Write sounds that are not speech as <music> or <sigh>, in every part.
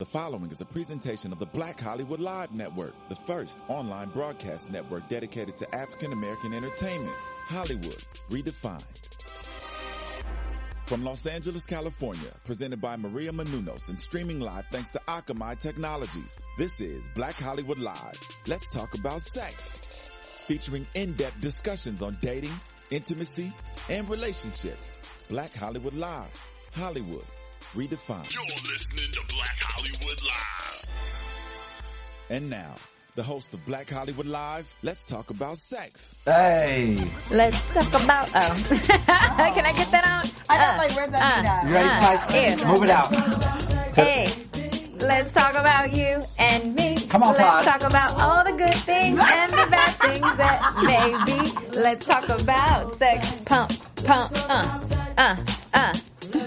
The following is a presentation of the Black Hollywood Live Network, the first online broadcast network dedicated to African American entertainment. Hollywood redefined. From Los Angeles, California, presented by Maria Menounos and streaming live thanks to Akamai Technologies. This is Black Hollywood Live. Let's talk about sex. Featuring in-depth discussions on dating, intimacy, and relationships. Black Hollywood Live. Hollywood redefined. You're listening to Black Hollywood Live. And now, the host of Black Hollywood Live, let's talk about sex. Hey, Let's talk about. Oh, <laughs> can I get that on? I don't Uh, like where's that beat at? you ready, Uh, Spice? yeah. Move it out. Hey, let's talk about you and me. Come on, Let's Todd. talk about all the good things and the bad things that may be. Let's talk about sex. Pump, pump, uh, uh, uh. <laughs>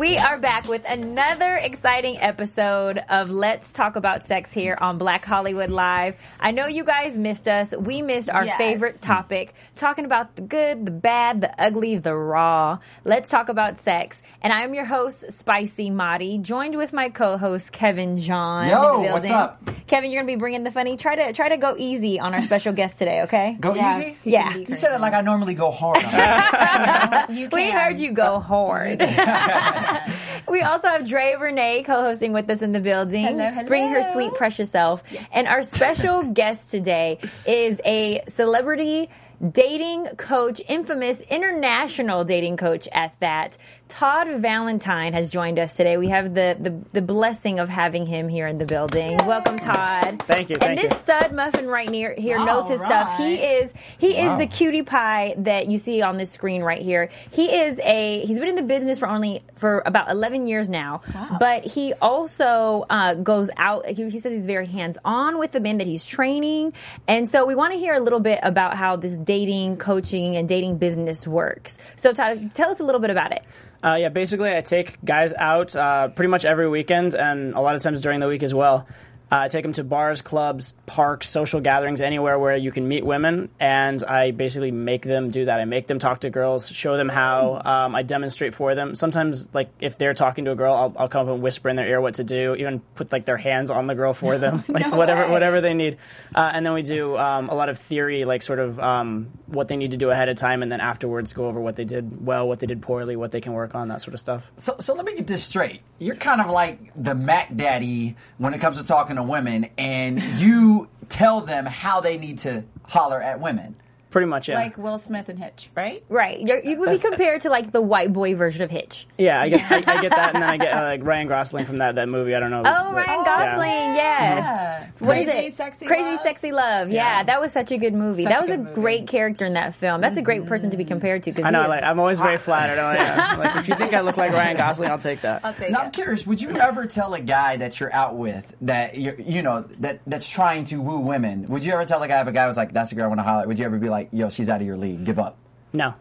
We are back with another exciting episode of Let's Talk About Sex here on Black Hollywood Live. I know you guys missed us. We missed our Yes. favorite topic, talking about the good, the bad, the ugly, the raw. Let's talk about sex. And I'm your host, Spicy Mari, joined with my co-host Kevin John. Yo, in the what's up? Kevin, you're gonna be bringing the funny. Try to try to go easy on our special guest today, okay? Go Yes, easy. Yeah. You said it like I normally go hard. On <laughs> it. You We heard you go hard. <laughs> we also have Drea Renee co-hosting with us in the building. Hello, hello. Bring her sweet, precious self. And our special <laughs> guest today is a celebrity dating coach, infamous international dating coach at that. Todd Valentine has joined us today. We have the, the, the blessing of having him here in the building. Welcome, Todd. Thank you, and this you. stud muffin right near here All knows his stuff. He is he Wow. is the cutie pie that you see on this screen right here. He is a he's been in the business for only for about 11 years now. Wow. But he also uh, goes out. He, he says he's very hands on with the men that he's training, and so we want to hear a little bit about how this dating, coaching, and dating business works. So Todd, tell us a little bit about it. Uh, yeah, basically, I take guys out uh, pretty much every weekend and a lot of times during the week as well. Uh, I take them to bars, clubs, parks, social gatherings, anywhere where you can meet women, and I basically make them do that. I make them talk to girls, show them how. Um, I demonstrate for them. Sometimes, like if they're talking to a girl, I'll, I'll come up and whisper in their ear what to do. Even put like their hands on the girl for them, <laughs> like No whatever way. whatever they need. Uh, and then we do um, a lot of theory, like sort of um, what they need to do ahead of time, and then afterwards go over what they did well, what they did poorly, what they can work on, that sort of stuff. so, so let me get this straight. You're kind of like the Mac Daddy when it comes to talking women, and you tell them how they need to holler at women. Pretty much, yeah. Like Will Smith and Hitch, right? Right, You're, you would be compared to like the white boy version of Hitch. yeah, I get, I, I get that, and then I get <laughs> uh, like Ryan Gosling from that that movie. I don't know. Oh, but- Ryan yeah. Gosling, yes. Yeah. What is Crazy, it? Sexy Crazy Love? Sexy Love. Yeah, Yeah. that was such a good movie. Such that was a movie. great character in that film. That's a great person to be compared to. I know. he Like, I'm always very flattered. I'm like, yeah, like, if you think I look like Ryan Gosling, I'll take that. I'll take Now I'm curious, would you ever tell a guy that you're out with that you're, you know, that that's trying to woo women? Would you ever tell a guy if a guy was like, "That's the girl I want to holler"? Would you ever be like, "Yo, she's out of your league, give up"? No.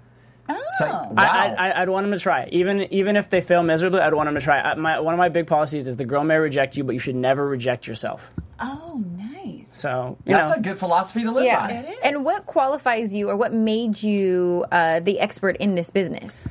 So, Oh. wow. I, I, I'd want them to try. Even even if they fail miserably, I'd want them to try. I, my, one of my big policies is the girl may reject you, but you should never reject yourself. Oh, nice. So you That's know, a good philosophy to live yeah. by. It is. And what qualifies you, or what made you uh, the expert in this business?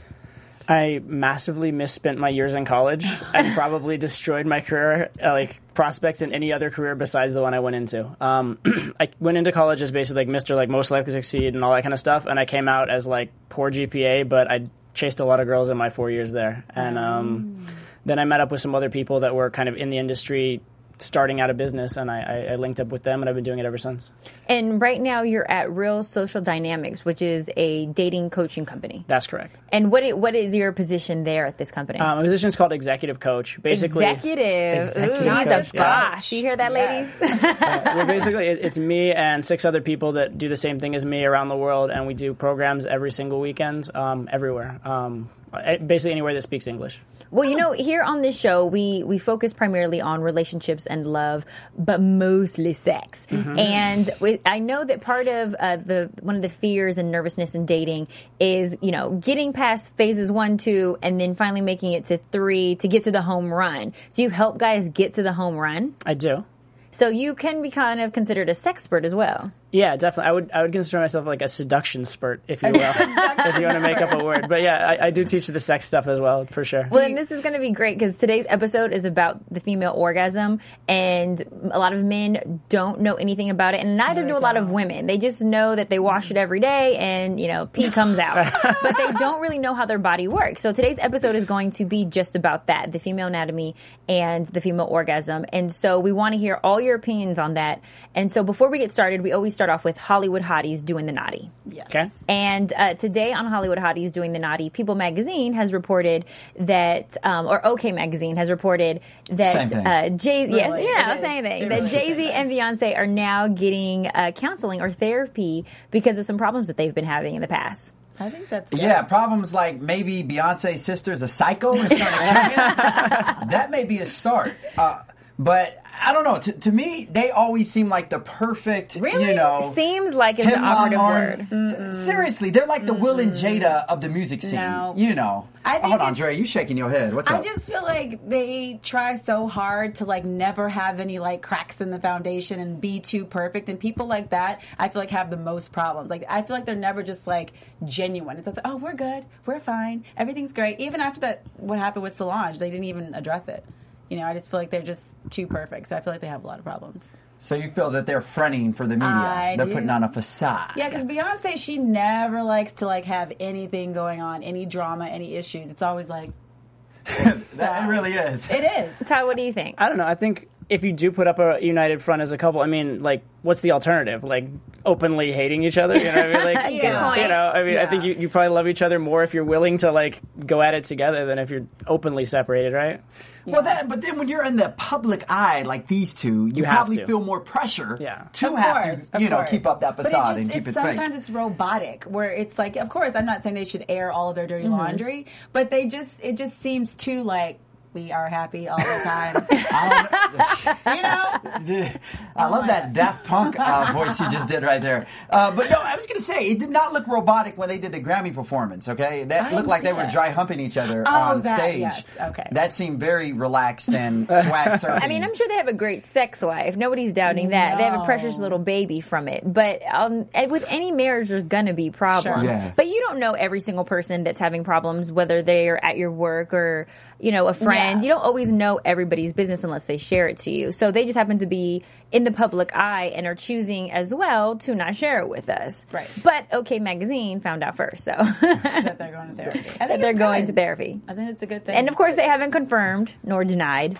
I massively misspent my years in college and <laughs> probably destroyed my career, uh, like prospects in any other career besides the one I went into. Um, <clears throat> I went into college as basically like Mr. like most likely to succeed and all that kind of stuff, and I came out as like poor GPA, but I chased a lot of girls in my four years there, and um, then I met up with some other people that were kind of in the industry. Starting out a business, and I, I, I linked up with them, and I've been doing it ever since. And right now, you're at Real Social Dynamics, which is a dating coaching company. That's correct. And what i- what is your position there at this company? Um, my position is called executive coach. Basically, Executive. Executive Ooh, coach, yeah. You hear that, ladies? <laughs> well, basically, it, it's me and six other people that do the same thing as me around the world, and we do programs every single weekend, um, everywhere. Um, eh, basically, anywhere that speaks English. Well, you know, here on this show, we we focus primarily on relationships and love, but mostly sex. And we, I know that part of uh, the one of the fears and nervousness in dating is, you know, getting past phases one, two, and then finally making it to three to get to the home run. Do you help guys get to the home run? I do. So you can be kind of considered a sexpert as well. Yeah, definitely. I would I would consider myself like a seduction spurt, if you will, if you want to make up a word. But yeah, I, I do teach the sex stuff as well, for sure. Well, then this is going to be great because today's episode is about the female orgasm, and a lot of men don't know anything about it, and neither they do a lot of women. They just know that they wash it every day, and you know, pee comes out, <laughs> but they don't really know how their body works. So today's episode is going to be just about that: the female anatomy and the female orgasm. And so we want to hear all your opinions on that. And so before we get started, we always start off with Hollywood hotties doing the naughty. okay. And uh, today on Hollywood Hotties Doing the Naughty, People Magazine has reported that, um, or OK Magazine has reported that uh, Jay, yes, Really, yeah, it is. same thing. It That really is Jay the Z <laughs> and Beyonce are now getting uh, counseling or therapy because of some problems that they've been having in the past. I think that's good. Yeah, problems like maybe Beyonce's sister's a psycho and started. <laughs> That may be a start. Uh, but I don't know. To, to me, they always seem like the perfect, Really? you know. Seems like it's the operative on- word. S- Seriously, they're like the Will and Jada of the music scene. No. You know. I Hold on, Dre. You shaking your head. What's I up? just feel like they try so hard to like never have any like cracks in the foundation and be too perfect. And people like that, I feel like have the most problems. Like I feel like they're never just like genuine. It's just like, oh, we're good, we're fine, everything's great. Even after that, what happened with Solange, they didn't even address it. You know, I just feel like they're just too perfect. So I feel like they have a lot of problems. so you feel that they're fronting for the media. I they're do. putting on a facade. Yeah, because Beyonce, she never likes to like have anything going on, any drama, any issues. It's always like <laughs> that it really is. it is. Todd, what do you think? I don't know. I think if you do put up a united front as a couple, I mean, like, what's the alternative? Like, openly hating each other? You know what I mean? <laughs> Like, Good point. You know, I mean, I think you, you probably love each other more if you're willing to, like, go at it together than if you're openly separated, right? Well, that, but then when you're in the public eye like these two, you, You have probably to. feel more pressure Yeah. to Of have course, to, you know, course. keep up that But facade just- and keep it's, it sometimes fake. it's robotic where it's like of course i'm not saying they should air all of their dirty Mm-hmm. laundry but they just it just seems too like we are happy all the time <laughs> <laughs> you know, I love that Daft Punk uh, <laughs> voice you just did right there. Uh, but no, I was going to say it did not look robotic when they did the Grammy performance. Okay, that didn't looked like they see were dry humping each other Oh, on that- stage. yes, okay. that seemed very relaxed and swag surfing. I mean, I'm sure they have a great sex life. Nobody's doubting that. They have a precious little baby from it. But um, with any marriage, there's gonna be problems. Sure. Yeah. But you don't know every single person that's having problems, whether they're at your work or you know a friend. Yeah. You don't always know everybody's business unless they share it to you. So they just happen to be in the public eye and are choosing as well to not share it with us. Right. But OK Magazine found out first, so that they're going to therapy I that think they're it's going to therapy. i think it's a good thing And of course, they haven't confirmed nor denied,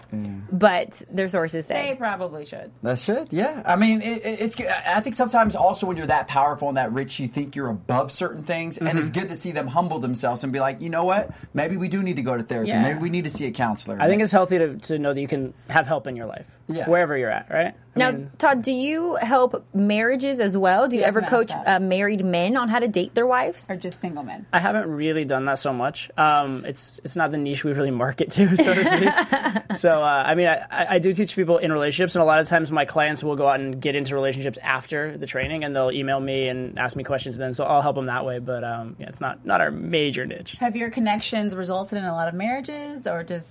but their sources say they probably should That should, yeah. I mean, it, it- it's. I think sometimes also when you're that powerful and that rich, you think you're above certain things, and Mm-hmm. it's good to see them humble themselves and be like, you know what? Maybe we do need to go to therapy. Yeah. Maybe we need to see a counselor. I think it's healthy to, to know that you can have help in your life, Yeah. wherever you're at, right? I Now, mean, Todd, do you help marriages as well? Do you Yes, ever coach uh, married men on how to date their wives? or just single men I haven't really done that so much. Um, it's it's not the niche we really market to, <laughs> so to speak. <laughs> so uh, I mean, I, I I do teach people in relationships, and a lot of times my clients will go out and get into relationships after the training, and they'll email me and ask me questions. Then, so I'll help them that way. But um, yeah, it's not not our major niche. have your connections resulted in a lot of marriages or just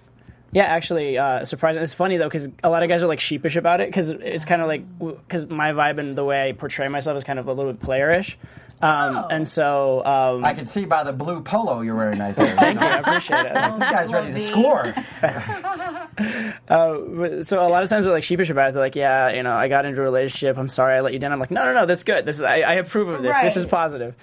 Yeah, actually, uh, surprising. It's funny though because a lot of guys are like sheepish about it because it's kind of like because my vibe and the way I portray myself is kind of a little bit playerish, um, Oh. and so um, I can see by the blue polo you're wearing right there. thank you, I appreciate it. This guy's ready to score. <laughs> so a lot of times they're like sheepish about it. They're like, "Yeah, you know, I got into a relationship. I'm sorry I let you down." I'm like, "No, no, no, that's good. This is I, I approve of this. This is positive."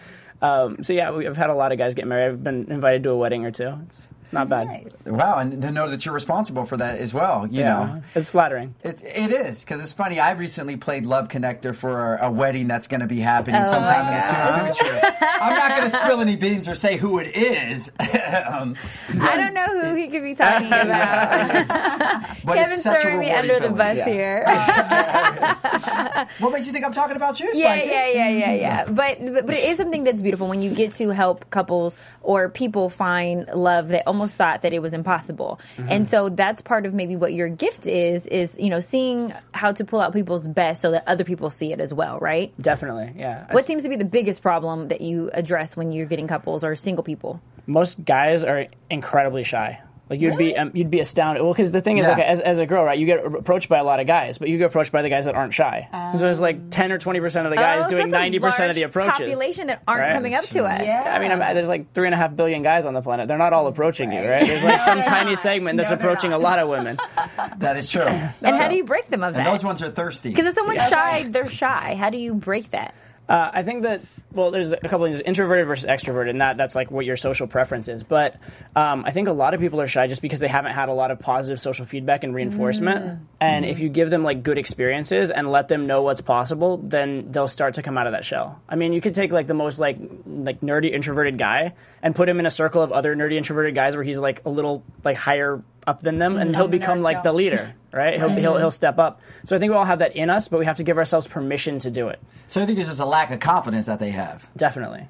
Um, so yeah, we, I've had a lot of guys get married. I've been invited to a wedding or two. It's it's not bad. nice Wow, and to know that you're responsible for that as well. You Yeah, know, it's flattering. It, it is because it's funny. I recently played Love Connector for a, a wedding that's going to be happening Oh sometime my in the soon <laughs> future. I'm not going to spill any beans or say who it is, <laughs> um, I don't know who he could be <laughs> talking about. but Kevin's it's such a throwing me rewarding under the bus Yeah. here. What makes you think I'm talking about you, yeah, Spicy? yeah, yeah, yeah, yeah. But but it is something that's beautiful when you get to help couples or people find love that almost thought that it was impossible. Mm-hmm. And so that's part of maybe what your gift is is you know seeing how to pull out people's best so that other people see it as well, right? Definitely, yeah. What seems to be the biggest problem that you address when you're getting couples or single people? most guys are incredibly shy. Like you'd be um, you'd be astounded. Well, because the thing is, Yeah. like as, as a girl, right, you get approached by a lot of guys, but you get approached by the guys that aren't shy. so it's like ten or twenty percent of the guys Oh, doing that's a ninety percent of large the approaches. Population that aren't Right. coming up to us. Yeah. I mean, I'm, there's like three and a half billion guys on the planet. They're not all approaching you, right? There's like some tiny segment that's No, approaching not. a lot of women. <laughs> That is true. And how do you break them of And that? those ones are thirsty. Because if someone's Yes. shy, they're shy. How do you break that? Uh, I think that well, there's a couple of things: introverted versus extroverted, and that that's like what your social preference is. But um, I think a lot of people are shy just because they haven't had a lot of positive social feedback and reinforcement. And if you give them like good experiences and let them know what's possible, then they'll start to come out of that shell. I mean, you could take like the most like like nerdy introverted guy and put him in a circle of other nerdy introverted guys where he's like a little like higher up than them, and he'll become like the leader. Right? He'll, he'll he'll step up. So I think we all have that in us, but we have to give ourselves permission to do it. So I think it's just a lack of confidence that they have. Definitely.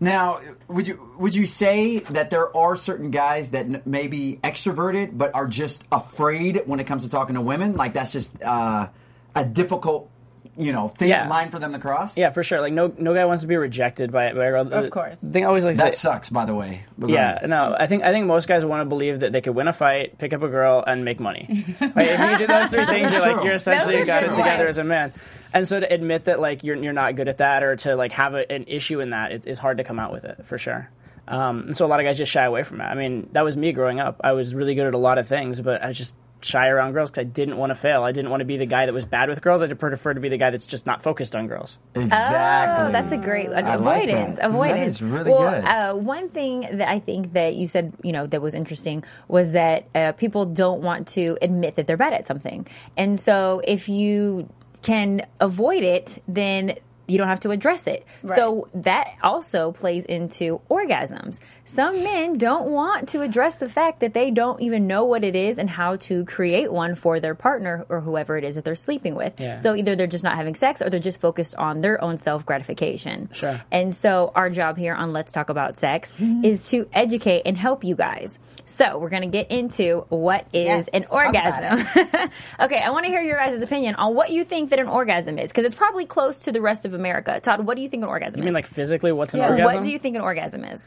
Now, would you would you say that there are certain guys that n- may be extroverted but are just afraid when it comes to talking to women? Like that's just uh, a difficult, you know, thing, Yeah. line for them to cross. Yeah, for sure. Like no no guy wants to be rejected by by a girl. Of course. The thing I always like to that say, sucks. By the way. But yeah, ahead. no. I think I think most guys want to believe that they could win a fight, pick up a girl, and make money. <laughs> Like, if you do those three things, you're like you're essentially Those are got it together as a man. And so to admit that like you're you're not good at that, or to like have a, an issue in that, it's, it's hard to come out with it for sure. Um, and so a lot of guys just shy away from it. I mean, that was me growing up. I was really good at a lot of things, but I just shy around girls because I didn't want to fail. I didn't want to be the guy that was bad with girls. I prefer to be the guy that's just not focused on girls. exactly. Oh, that's a great like avoidance. that. Avoidance. That is really well, good. Uh, one thing that I think that you said, you know, that was interesting was that uh, people don't want to admit that they're bad at something, and so if you can avoid it, then you don't have to address it. So that also plays into orgasms. Some men don't want to address the fact that they don't even know what it is and how to create one for their partner or whoever it is that they're sleeping with. Yeah. So either they're just not having sex or they're just focused on their own self gratification. Sure. And so our job here on Let's Talk About Sex mm-hmm. is to educate and help you guys. So we're going to get into what is Yes, an let's talk about orgasm. <laughs> okay, I want to hear your guys' opinion on what you think that an orgasm is because it's probably close to the rest of America. Todd, what do you think an orgasm I is? mean, like physically, what's an Yeah. orgasm? what do you think an orgasm is?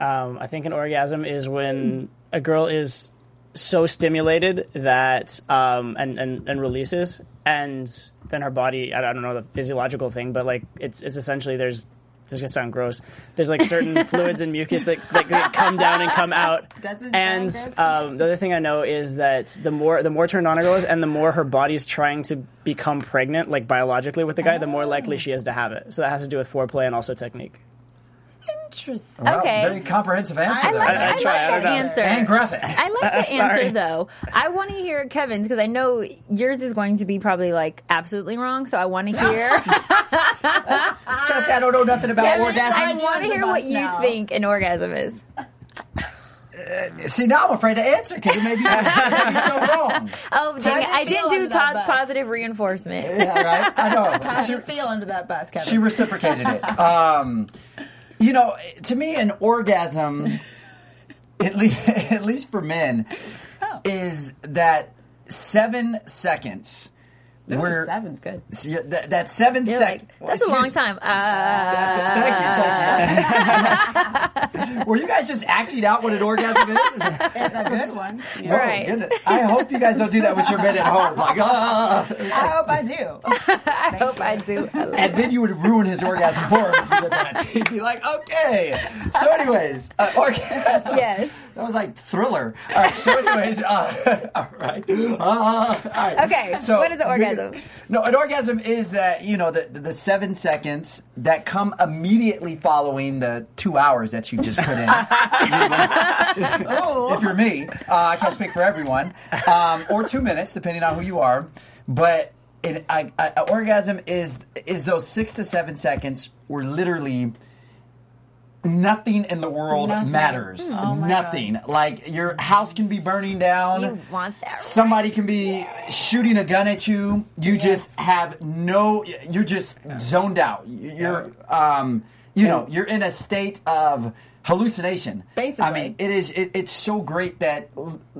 Um, I think an orgasm is when a girl is so stimulated that um, and, and and releases, and then her body. I don't know the physiological thing, but like it's it's essentially there's. This is gonna sound gross. There's like certain <laughs> fluids and mucus that, like, that come down and come out. <laughs> And um, the other thing I know is that the more the more turned on a girl is, and the more her body's trying to become pregnant, like biologically with the guy, the more likely she is to have it. So that has to do with foreplay and also technique. Interesting. Well, Okay. Very comprehensive answer I there. like, I- I I like try, I that answer. and graphic. I like <laughs> that Sorry. answer though. I want to hear Kevin's because I know yours is going to be probably like absolutely wrong. So I want to <laughs> hear. Just, I don't know nothing about orgasm. I want to hear what you now. think an orgasm is. See, now I'm afraid to answer because it may be, it may be so wrong. <laughs> Oh, dang it. you I didn't do Todd's bus? positive reinforcement. Yeah, right? I know. How do you She- feel under that bus, Kevin? she reciprocated it. Um, you know, to me, an orgasm, at least, <laughs> at least for men, Oh. is that seven seconds. Ooh, where seven's good. see, that, that 7 You're seconds. like, that's a long time. Uh, Thank you, thank you. <laughs> Were you guys just acting out what an orgasm is? Is that- <laughs> It's a good one. Oh, Right. goodness. I hope you guys don't do that with your men at home. <laughs> Like, ah. I hope I do. I hope I do. and then you would ruin his orgasm for him if you did that. He'd be like, okay. So, anyways, uh, orgasm. Yes. That was like thriller. All right. So, anyways, uh, <laughs> all right. Uh, all right. Okay, what is an orgasm? No, an orgasm is that you know the the seven seconds that come immediately following the two hours that you just put in. <laughs> if you're me, uh, I can't speak for everyone, um, or two minutes, depending on who you are. But an orgasm is is those six to seven seconds where literally nothing in the world Nothing. matters. Hmm. Oh my nothing. Like your house can be burning down. You want that? Somebody can be shooting a gun at you. You just have no. You're just zoned out. You're, um, you know, you're in a state of hallucination. Basically. I mean, it is. It, it's so great that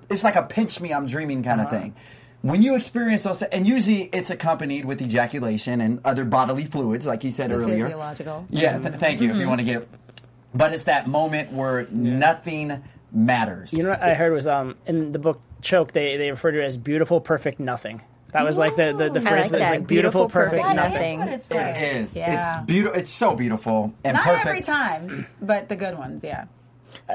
it's like a pinch me, I'm dreaming kind of uh-huh. thing. When you experience those, and usually it's accompanied with ejaculation and other bodily fluids, like you said earlier. Physiological. Yeah, th- thank you. If you mm-hmm. want to get, but it's that moment where nothing matters. You know what I heard was um in the book Choke they they refer to it as beautiful perfect nothing. That was like the the, the I phrase like that's that. like beautiful, perfect, That is nothing. what it's like. it is. Yeah. It's beautiful. It's so beautiful and Not perfect. every time, but the good ones, yeah.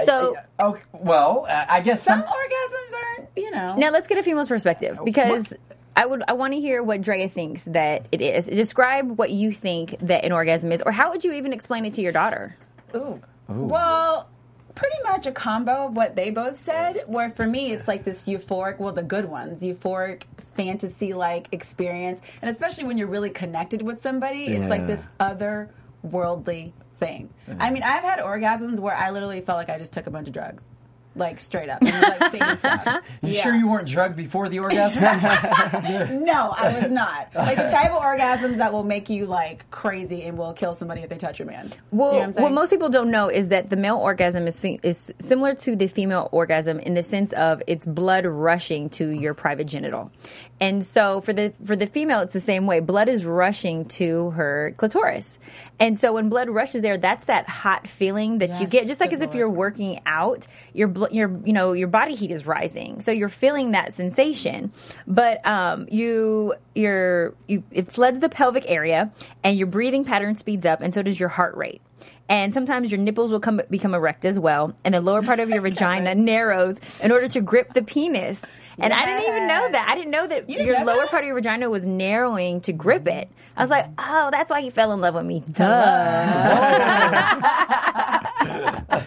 So Okay, well, uh, I guess Some some. orgasms aren't, you know. now let's get a female's perspective because I would I want to hear what Drea thinks that it is. Describe what you think that an orgasm is, or how would you even explain it to your daughter? Ooh. Well, pretty much a combo of what they both said. Where for me, it's like this euphoric, well, the good ones, euphoric fantasy like experience. And especially when you're really connected with somebody, it's like Yeah. this otherworldly thing. I mean, I've had orgasms where I literally felt like I just took a bunch of drugs. Like straight up, and like stuff. <laughs> You Yeah. sure you weren't drugged before the orgasm? <laughs> <laughs> No, I was not. Like the type of orgasms that will make you like crazy and will kill somebody if they touch your man. Well, you know what, I'm saying? what most people don't know is that the male orgasm is fe- is similar to the female orgasm in the sense of it's blood rushing to your private genital, and so for the for the female it's the same way. Blood is rushing to her clitoris, and so when blood rushes there, that's that hot feeling that you get, just like as if you're working out. Your your you know your body heat is rising, so you're feeling that sensation, but um you your you it floods the pelvic area, and your breathing pattern speeds up, and so does your heart rate. And sometimes your nipples will come become erect as well, and the lower part of your <laughs> vagina narrows in order to grip the penis. And I didn't even know that. I didn't know that your lower that? part of your vagina was narrowing to grip it. I was like, oh, that's why he fell in love with me. Duh. <laughs>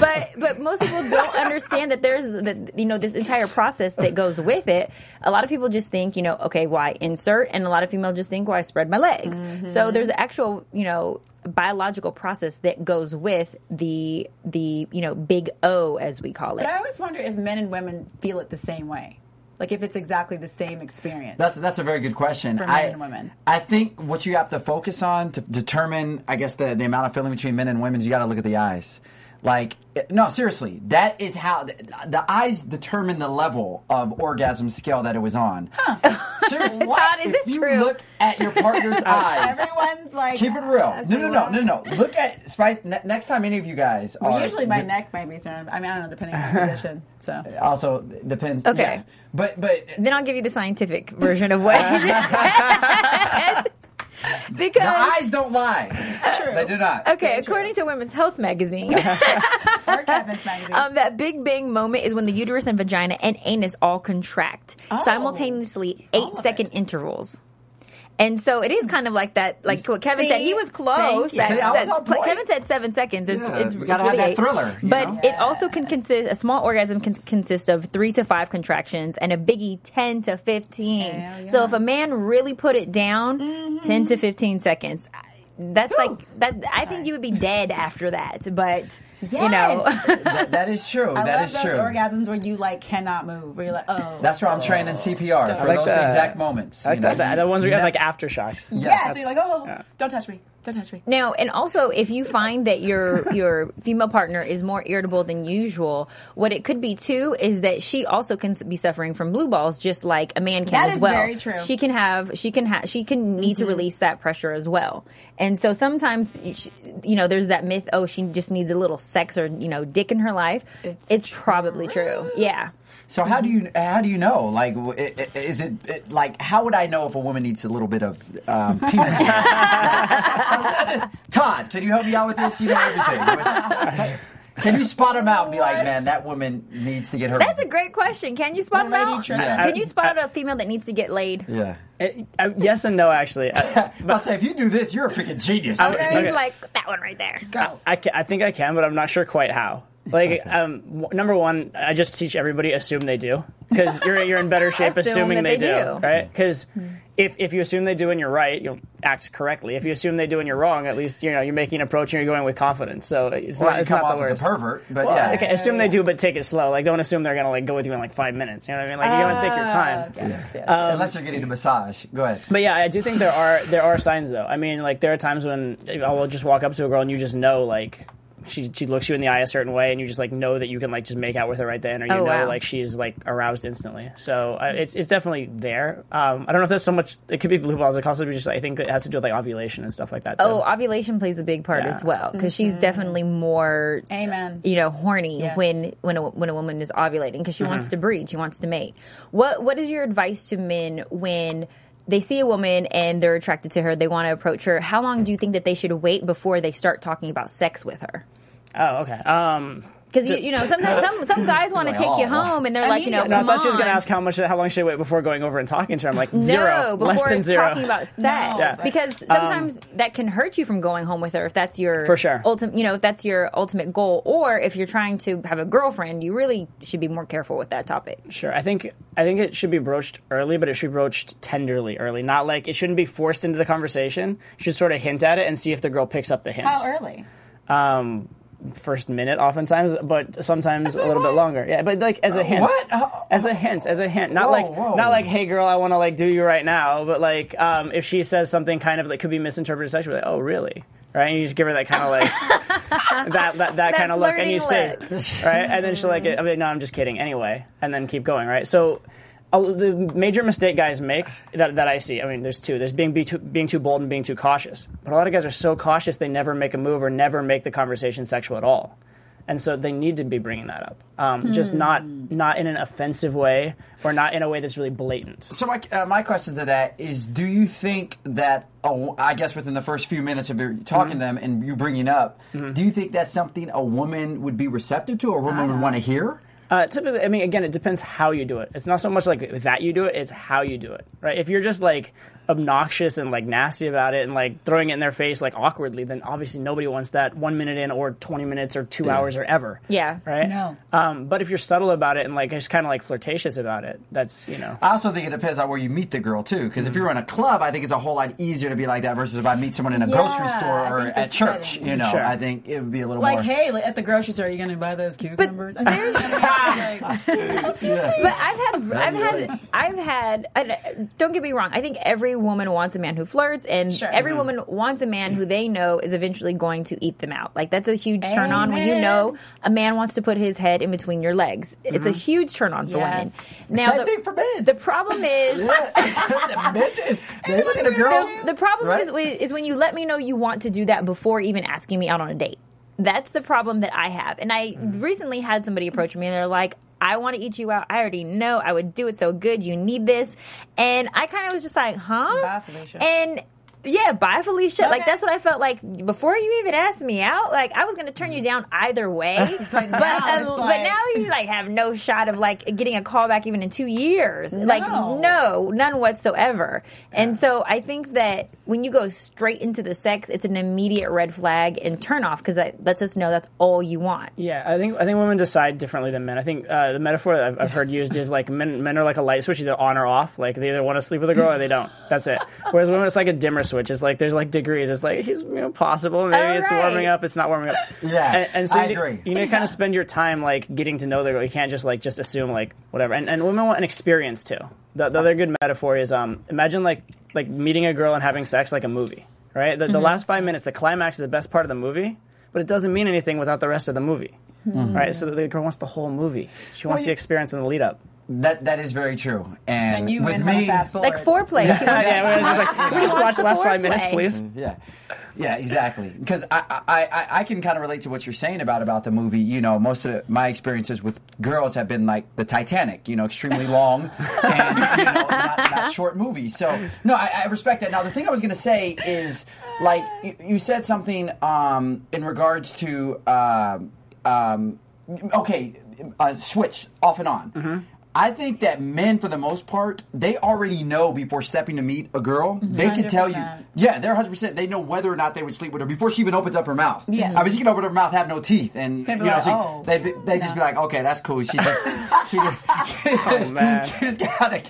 but but most people don't understand that there's that you know this entire process that goes with it. A lot of people just think you know okay why insert, and a lot of females just think why spread my legs. So there's actual you know biological process that goes with the the you know big O as we call it. But I always wonder if men and women feel it the same way. Like if it's exactly the same experience. That's that's a very good question. For men I, and women. I think what you have to focus on to determine, I guess, the, the amount of feeling between men and women is you got to look at the eyes. Like, no, seriously, that is how the, the eyes determine the level of orgasm scale that it was on. <laughs> Seriously, <laughs> Todd, is if this you true? look at your partner's <laughs> eyes. Everyone's like, Keep it real. No, no, no, no, no. Look at Spice. Ne- next time any of you guys Well, are usually my de- neck might be thrown. I mean, I don't know, depending on the position. So Also depends. Okay. yeah. But but then I'll give you the scientific version of what you just said. <laughs> because the eyes don't lie. True. They do not. Okay, according to Women's Health magazine, <laughs> <laughs> magazine. um, that big bang moment is when the uterus and vagina and anus all contract simultaneously, eight second intervals. And so it is kind of like that, like what Kevin said. He was close. That- See, was that- Kevin said seven seconds. It's, Yeah, it's, gotta have really that thriller, But know? it also can consist. A small orgasm can consist of three to five contractions, and a biggie ten to fifteen. Hell So if a man really put it down, mm-hmm. ten to fifteen seconds. That's like that. I think you would be dead after that. But you know, <laughs> That- that is true. I that love is those true. orgasms where you like cannot move. Where you're like, oh. That's where I'm training oh. CPR for like those the- exact moments. I like you know? that, the ones where you have like aftershocks. Yes. Yes. So you're like, oh, don't touch me. Don't touch me. Now, and also, if you find that your <laughs> your female partner is more irritable than usual, what it could be too is that she also can be suffering from blue balls, just like a man can That as is well. very true. She can have, she can have, she can need to mm-hmm. release that pressure as well. And so sometimes, you know, there's that myth: oh, she just needs a little sex or you know, dick in her life. It's, It's probably true. Yeah. So how do you how do you know? Like, w- i- i- is it, it like how would I know if a woman needs a little bit of um, <laughs> penis? Todd, can you help me out with this? You know everything. Can you spot them out and be like, man, that woman needs to get her? That's a great question. Can you spot The them out? Yeah. Can you spot out a female that needs to get laid? yeah. It- uh, yes and no, actually. I, <laughs> I'll say if you do this, you're a freaking genius. Okay. He's like that one right there. Go. I, ca- I think I can, but I'm not sure quite how. Like, um, w- number one, I just teach everybody assume they do because you're you're in better shape <laughs> Assume assuming that they, they do, do. right? Because if if you assume they do and you're right, you'll act correctly. If you assume they do and you're wrong, at least you know you're making an approach and you're going with confidence. So it's Well, not you it's come not the off as worst. a pervert, but Well, yeah. okay, assume they do, but take it slow. Like, don't assume they're gonna like go with you in like five minutes. You know what I mean? Like, you're gonna take your time. Uh, yes, yes. Unless you're getting a massage. Go ahead. But yeah, I do think there are there are signs though. I mean, like there are times when I will just walk up to a girl and you just know like she she looks you in the eye a certain way, and you just like know that you can like just make out with her right then, or you Oh, know wow. like she's like aroused instantly. So uh, it's it's definitely there. Um, I don't know if that's so much. It could be blue balls. It could also be just I think it has to do with like ovulation and stuff like that. Too. Oh, ovulation plays a big part Yeah. as well because she's definitely more, Amen. you know, horny Yes. when when a, when a woman is ovulating because she Mm-hmm. wants to breed, she wants to mate. What what is your advice to men when they see a woman and they're attracted to her, they want to approach her? How long do you think that they should wait before they start talking about sex with her? oh, okay. Um, Because you, you know sometimes some some guys <laughs> want to take you oh, home and they're I like mean, you know no, I come thought she was going to ask how much, how long should I wait before going over and talking to her. I'm like No, zero, before less than zero. talking about <laughs> sex, Yeah. because sometimes that can hurt you from going home with her if that's your For sure. ultimate, you know, if that's your ultimate goal, or if you're trying to have a girlfriend, you really should be more careful with that topic. Sure. I think I think it should be broached early, but it should be broached tenderly early. Not like it shouldn't be forced into the conversation. You should sort of hint at it and see if the girl picks up the hint. How early? Um, first minute, oftentimes, but sometimes a little bit longer. Yeah, but like as a hint. What? Oh, As a hint, as a hint, not Whoa, like whoa. not like, hey girl, I want to like do you right now, but like um, if she says something kind of that could be misinterpreted sexually, like, oh really, right? And you just give her that kind of like <laughs> that that, that, kind of look, and you say, right, and then she'll like, I mean, no, I'm just kidding. Anyway, and then keep going, right? So. Uh, The major mistake guys make that, that I see, I mean, there's two. There's being be too, being too bold and being too cautious. But a lot of guys are so cautious they never make a move or never make the conversation sexual at all and so they need to be bringing that up, um, just not not in an offensive way or not in a way that's really blatant. So my uh, my question to that is: Do you think that oh, I guess within the first few minutes of your talking to them and you bringing up, do you think that's something a woman would be receptive to, or a woman would want to hear? Uh, typically, I mean, again, it depends how you do it. It's not so much like that you do it; it's how you do it, right? If you're just like obnoxious and like nasty about it and like throwing it in their face like awkwardly, then obviously nobody wants that one minute in or twenty minutes or two hours or ever. Yeah. Right. No. Um, but if you're subtle about it and like just kind of like flirtatious about it, that's you know. I also think it depends on where you meet the girl too. Because if you're in a club, I think it's a whole lot easier to be like that versus if I meet someone in a Yeah, grocery store or at church. setting. You know, Sure. I think it would be a little more Like, more. hey, at the grocery store, are you going to buy those cucumbers? <laughs> I mean, like, <laughs> But I've had, I've had, I've had. I, uh, don't get me wrong. I think every woman wants a man who flirts, and Sure. every mm-hmm. woman wants a man who they know is eventually going to eat them out. Like that's a huge turn on when you Amen. know a man wants to put his head in between your legs. It's a mm-hmm. huge turn on for Yes. women. Same the, thing for men. The problem is. <laughs> they look at a girl. The, the problem Right? is is when you let me know you want to do that before even asking me out on a date. That's the problem that I have. And I mm. recently had somebody approach me and they're like, I want to eat you out. I already know I would do it so good. You need this. And I kind of was just like, huh? Bye, And yeah, bye, Felicia. Like, that's what I felt like before you even asked me out. Like, I was going to turn you down either way. <laughs> but, now uh, but now you like have no shot of like getting a call back even in two years. Like, No. no, none whatsoever. And so I think that when you go straight into the sex, it's an immediate red flag and turn off because that lets us know that's all you want. Yeah, I think I think women decide differently than men. I think uh, the metaphor that I've, I've heard used is like men men are like a light switch, either on or off. Like they either want to sleep with a girl or they don't. <laughs> That's it. Whereas women, it's like a dimmer switch. is like there's like degrees. It's like he's you know possible. Maybe Oh, it's right. warming up. It's not warming up. <laughs> Yeah, and, and so I you, agree. You need to kind of spend your time like getting to know the girl. You can't just like just assume like whatever. And and women want an experience too. The, the other good metaphor is um imagine like like meeting a girl and having sex like a movie. Right. The, the last five minutes, the climax is the best part of the movie. But it doesn't mean anything without the rest of the movie, right? So the girl wants the whole movie. She wants the experience and the lead up. That that is very true. And, and you with and me, her fast forward. Like foreplay. <laughs> She wants- yeah, we're just like, <laughs> can we just watch the the last five minutes, foreplay. please? Yeah, yeah, exactly. Because I, I, I, I can kind of relate to what you're saying about about the movie. You know, most of my experiences with girls have been like the Titanic. You know, extremely long and you know, not, not short movies. So no, I, I respect that. Now, the thing I was going to say is like you, you said something um, in regards to um, um, okay, uh, switch off and on. I think that men, for the most part, they already know before stepping to meet a girl. They can tell you, 100%. yeah, they're 100. percent They know whether or not they would sleep with her before she even opens up her mouth. Yes. I mean, she can open her mouth, have no teeth, and They'd you be know, like, so "Oh, they they just be like, okay, that's cool. She just <laughs> she just, she, <laughs> man. she just got a,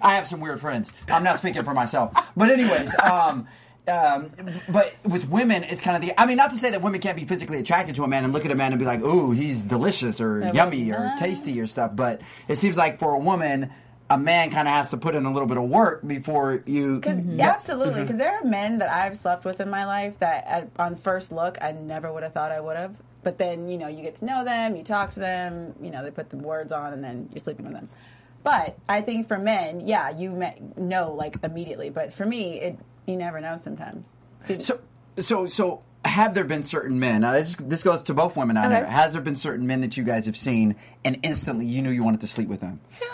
I have some weird friends. I'm not speaking for myself, but anyways, um. Um, but with women, it's kind of the. I mean, not to say that women can't be physically attracted to a man and look at a man and be like, "Ooh, he's delicious or They're yummy or tasty or stuff." But it seems like for a woman, a man kind of has to put in a little bit of work before you. Cause, absolutely, because there are men that I've slept with in my life that, at, on first look, I never would have thought I would have. But then, you know, you get to know them, you talk to them, you know, they put the words on, and then you're sleeping with them. But I think for men, yeah, you know like immediately. But for me, it you never know sometimes. So, so, so, have there been certain men? Now, this, this goes to both women out Okay. there. Has there been certain men that you guys have seen and instantly you knew you wanted to sleep with them? Hell.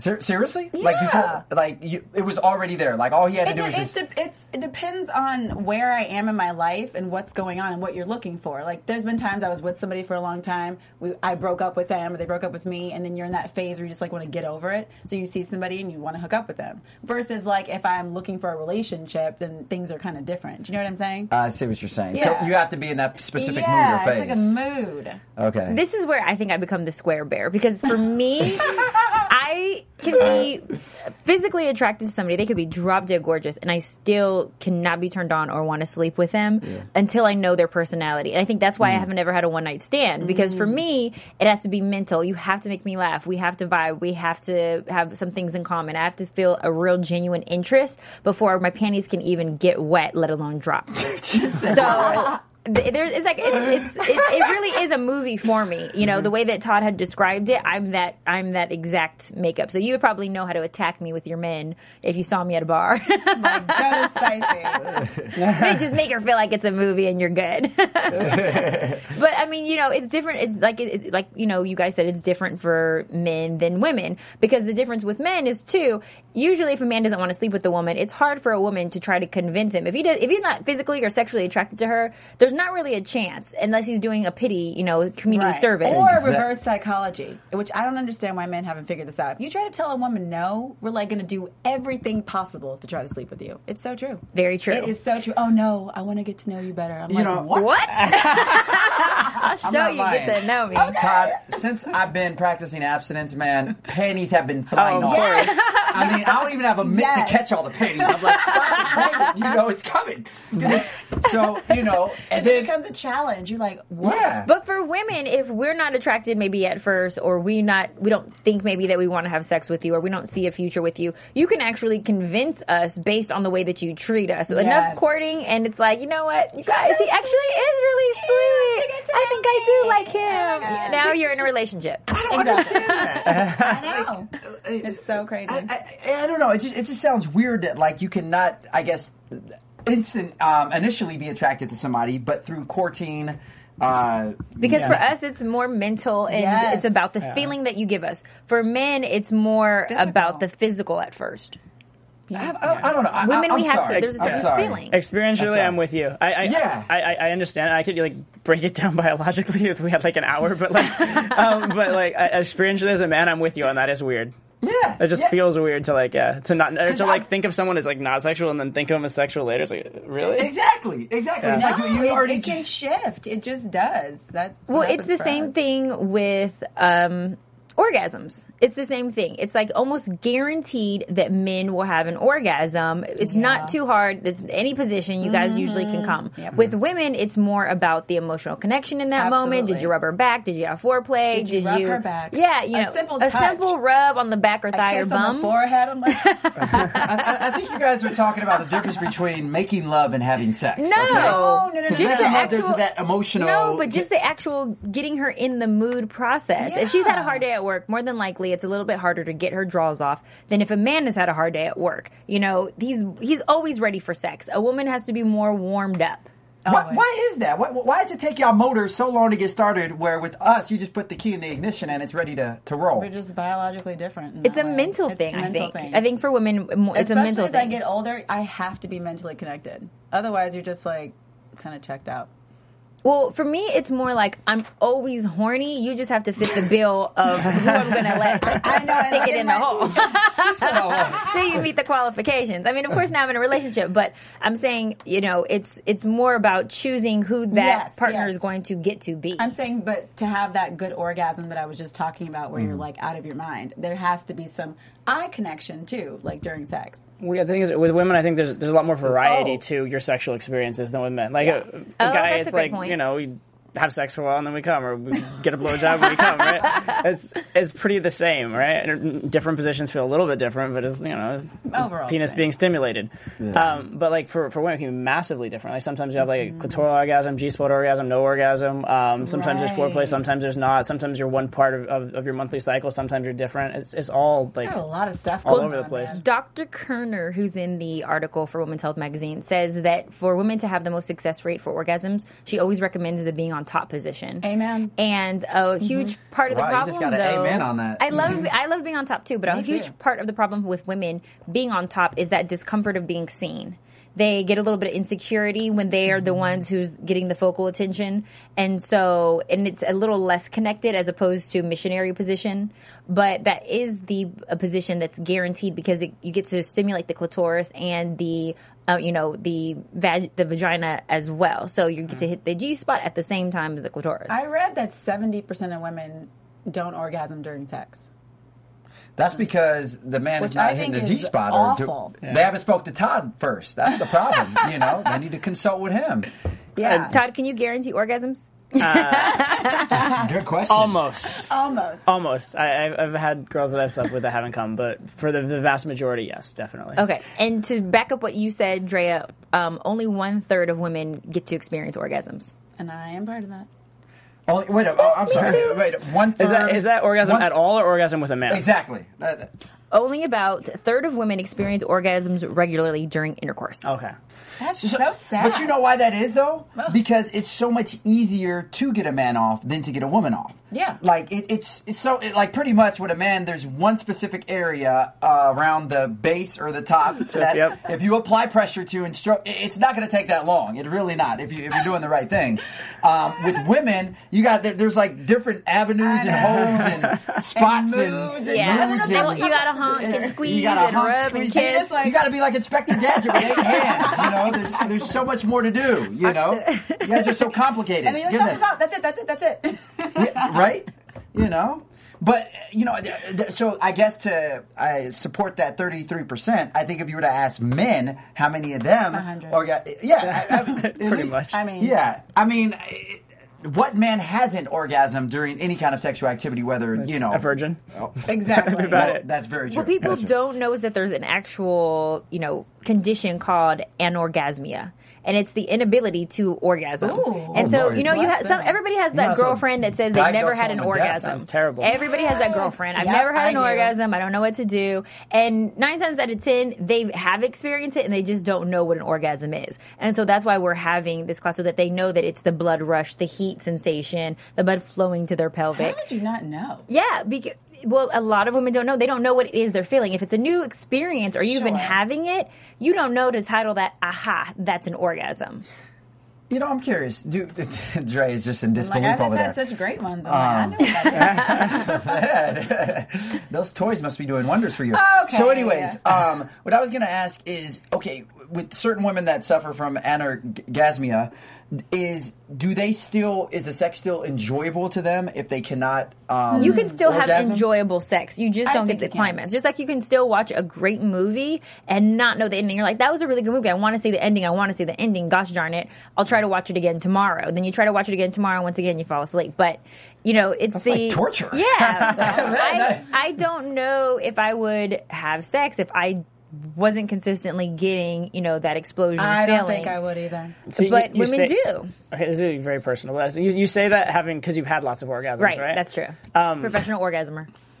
Ser- seriously? Like Yeah. before, like you, it was already there. Like all he had to It, do de- was it's just. de- it's, it depends on where I am in my life and what's going on and what you're looking for. Like, there's been times I was with somebody for a long time. We, I broke up with them, or they broke up with me, and then you're in that phase where you just like want to get over it. So you see somebody and you want to hook up with them. Versus like if I'm looking for a relationship, then things are kind of different. Do you know what I'm saying? I see what you're saying. Yeah. So you have to be in that specific yeah, mood or phase. it's like a mood. okay. This is where I think I become the square bear because for me, <laughs> I can be physically attracted to somebody. They could be drop dead gorgeous, and I still cannot be turned on or want to sleep with them until I know their personality. And I think that's why I haven't ever had a one night stand because for me, it has to be mental. You have to make me laugh. We have to vibe. We have to have some things in common. I have to feel a real genuine interest before my panties can even get wet, let alone drop. <laughs> so th- there's like it's, it's it, it really is a movie for me. You know mm-hmm. the way that todd had described it i'm that i'm that exact makeup. So you would probably know how to attack me with your men if you saw me at a bar. Go to <laughs> they just make her feel like it's a movie and you're good. <laughs> But i mean you know it's different. It's like it, it- like you know you guys said it's different for men than women. Because the difference with men is too usually if a man doesn't want to sleep with the woman it's hard for a woman to try to convince him. If he does if he's not physically or sexually attracted to her there's not really a chance unless he's doing a pity you know community Right. service Or Exact- reverse psychology, which I don't understand why men haven't figured this out. If you try to tell a woman no, we're like going to do everything possible to try to sleep with you. It's so true. Very true. It is so true. Oh no, I want to get to know you better. I'm You like, know- what? what <laughs> i'll show you lying. get to know me Todd, since I've been practicing abstinence, man, panties have been flying Oh, off. yes. I mean, I don't even have a mitt Yes. to catch all the panties. I'm like, stop it, you know, it's coming. So, you know, and It then, becomes a challenge. You're like, what? yeah. But for women, if we're not attracted maybe at first, or we not we don't think maybe that we want to have sex with you, or we don't see a future with you, you can actually convince us based on the way that you treat us. Enough courting, and it's like you know what, you guys, he actually is really sweet. to I think I do like Oh him. God. now you're in a relationship. I don't exactly. <laughs> I know. Uh, uh, it's so crazy. I, I, I don't know. It just it just sounds weird that like you cannot, I guess, instant um, initially be attracted to somebody, but through courting. Uh, Because Yeah. for us, it's more mental and Yes. it's about the feeling that you give us. For men, it's more Physical. about the physical at first. I, I, I don't know. I, Women, I'm we have sorry. to. There's a I'm certain sorry. feeling. Experientially, That's I'm with you. I, I Yeah. I, I, I understand. I could like break it down <laughs> biologically if we had like an hour, but like, <laughs> um, but like experientially as a man, I'm with you on that. Is weird. Yeah, It just yeah. feels weird to like yeah to not to like I- think of someone as like not sexual and then think of them as sexual later. It's like really. Exactly, exactly. It's no, like you it, already it can shift. It just does. That's Well, it's the same us. thing with um, orgasms. It's the same thing. It's like almost guaranteed that men will have an orgasm. It's not too hard. It's any position. You guys usually can come. Mm-hmm. Yep. With women, it's more about the emotional connection in that moment. Did you rub her back? Did you have foreplay? Did you rub her back? Yeah, you A know, simple a touch. simple rub on the back or A thigh or kiss on bum. the forehead. I'm like, <laughs> I, I- I think you guys were talking about the difference between making love and having sex. No, okay? no, no, no, Just the love, there's actual- that emotional. No, but just the actual getting her in the mood process. If she's had a hard day at work, more than likely it's a little bit harder to get her draws off than if a man has had a hard day at work. You know, he's he's always ready for sex. A woman has to be more warmed up. Why, why is that? Why, why does it take y'all motors so long to get started? Where with us, you just put the key in the ignition and it's ready to, to roll. we're just biologically different. It's a way. mental It's thing, a I mental think. thing. I think for women, it's Especially a mental as thing. I get older, I have to be mentally connected. Otherwise, you're just like kind of checked out. Well, for me, it's more like I'm always horny. You just have to fit the bill of who I'm going to let <laughs> I know, stick it in the hole. so <laughs> you meet the qualifications. I mean, of course, now I'm in a relationship, but I'm saying, you know, it's it's more about choosing who that Yes, partner yes. is going to get to be. I'm saying, but to have that good orgasm that I was just talking about, where you're Mm-hmm. like out of your mind, there has to be some eye connection too, like during sex. Well, yeah, the thing is, with women, I think there's there's a lot more variety Oh. to your sexual experiences than with men. Like a, a uh, Oh, guy, it's a like point. you know, have sex for a while and then we come, or we get a blowjob when we come, right? <laughs> It's it's pretty the same, right? And different positions feel a little bit different, but it's you know, it's Overall, penis same. being stimulated. Um, but like for for women, it can be massively different. Like sometimes you have like a clitoral orgasm, G spot orgasm, no orgasm. Um, sometimes there's foreplay, sometimes there's not. Sometimes you're one part of, of, of your monthly cycle, sometimes you're different. It's it's all like a lot of stuff all going over the place. man. Dr. Kerner, who's in the article for Women's Health magazine, says that for women to have the most success rate for orgasms, she always recommends the being on top position. Amen. And a huge mm-hmm. part of the Wow, you problem, just got an though, amen on that. I love mm-hmm. I love being on top too, but a Me huge too. part of the problem with women being on top is that discomfort of being seen. They get a little bit of insecurity when they are the mm-hmm. ones who's getting the focal attention, and so and it's a little less connected as opposed to missionary position. But that is the a position that's guaranteed because it, you get to stimulate the clitoris and the uh, you know the vag- the vagina as well. So you get to hit the G spot at the same time as the clitoris. I read that 70% of women don't orgasm during sex. That's because the man is not I hitting think the is G spot. awful. They haven't spoke to Todd first. That's the problem. you know, they need to consult with him. Yeah. Todd, can you guarantee orgasms? <laughs> Good question. almost. Almost. Almost. I, I've, I've had girls that I've slept with that haven't come, but for the, the vast majority, yes, definitely. Okay, and to back up what you said, Drea, um, only one third of women get to experience orgasms. And I am part of that. Only, wait, oh, I'm sorry. Wait, one third. Is that is that orgasm one- at all or orgasm with a man? Exactly. That- Only about a third of women experience orgasms regularly during intercourse. Okay. That's so, sad. But you know why that is though? Because it's so much easier to get a man off than to get a woman off. Yeah. Like it, it's it's so it, like pretty much with a man, there's one specific area uh, around the base or the top <laughs> that Yep. if you apply pressure to and stroke, it- it's not going to take that long. It really not if you if you're doing the right thing. Um, with women, you got there, there's like different avenues and holes and <laughs> spots and, moods and Yeah, moods They and- you gotta honk and you squeeze gotta and honk, rub and squeeze. kiss. You got to be like Inspector Gadget with eight hands. You know, there's there's so much more to do. You know, <laughs> you guys are so complicated. And then you're like, Goodness. "Stop, stop, that's it, that's it, that's it. Yeah, right? You know. But you know, so I guess to I support that thirty three percent. I think if you were to ask men, how many of them, 100. or got, yeah, I, I, <laughs> Pretty least- much. I mean- yeah, I mean, what man hasn't orgasm during any kind of sexual activity, whether you know A virgin. Oh. <laughs> exactly. About Well, it. that's very true. What people That's true. don't know is that there's an actual, you know, condition called anorgasmia. And it's the inability to orgasm. Ooh. and Oh, so, you know, you have some everybody has that might as well girlfriend that says they've never had an someone death. orgasm. Sounds terrible. Everybody has that girlfriend. I've Yep, never had I an do. orgasm. I don't know what to do. And nine times out of ten, they have experienced it and they just don't know what an orgasm is. And so that's why we're having this class so that they know that it's the blood rush, the heat sensation, the blood flowing to their pelvic. How pelvic. did you not know? Yeah, because well, a lot of women don't know. They don't know what it is they're feeling. If it's a new experience or you've been having it, you don't know to title that. Aha, that's an orgasm. You know, I'm curious. Do <laughs> Dre is just in disbelief Like, disbelief I just over had there. such great ones. I'm like, I know about that. <laughs> Those toys must be doing wonders for you. Okay. So, anyways, um, what I was going to ask is, okay, with certain women that suffer from anorgasmia, is do they still is the sex still enjoyable to them if they cannot? Um, You can still have enjoyable sex. You just I don't get the climax. Just like you can still watch a great movie and not know the ending. You're like, that was a really good movie. I want to see the ending. I want to see the ending. Gosh darn it. I'll try to watch it again tomorrow. Then you try to watch it again tomorrow. Once again, you fall asleep. But, you know, it's the like torture. Yeah. <laughs> I, I don't know if I would have sex if I wasn't consistently getting, you know, that explosion I feeling. don't think I would either. See, you- But you women say- do. Okay, this is very personal. You, you say that having because you've had lots of orgasms, Right, right? that's true. Um, Professional orgasmer.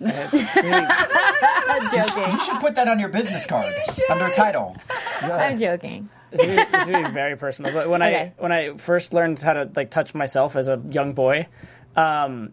<laughs> <laughs> Joking. You should put that on your business card under a title. <laughs> I'm joking. this is, this is very personal. But when Okay. I when I first learned how to like touch myself as a young boy, um,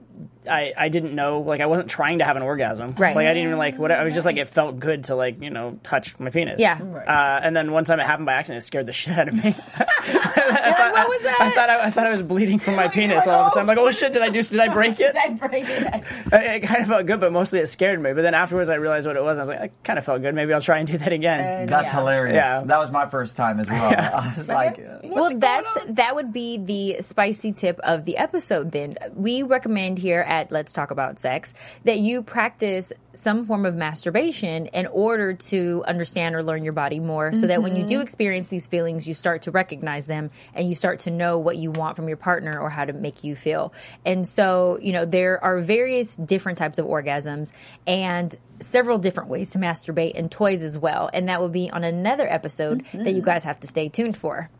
I I didn't know like I wasn't trying to have an orgasm. Right. Like I didn't even like what I was just like it felt good to like you know touch my penis. Yeah. Uh, and then one time it happened by accident. It scared the shit out of me. <laughs> what was that? I thought I, I thought I was bleeding from my penis all of a sudden. I'm like, oh shit, did I do? Did I break it? <laughs> I break it. It kind of felt good, but mostly it scared me. But then afterwards, I realized what it was. I was like, I kind of felt good. Maybe I'll try and do that again. That's Yeah. hilarious. Yeah. That was my first time as well. <laughs> I was like, uh, well, that's that would be the spicy tip of the episode. Then we recommend here here at Let's Talk About Sex that you practice some form of masturbation in order to understand or learn your body more so that when you do mm-hmm. experience these feelings, you start to recognize them and you start to know what you want from your partner or how to make you feel. And so, you know, there are various different types of orgasms and several different ways to masturbate and toys as well. And that will be on another episode that you mm-hmm. guys have to stay tuned for. <laughs>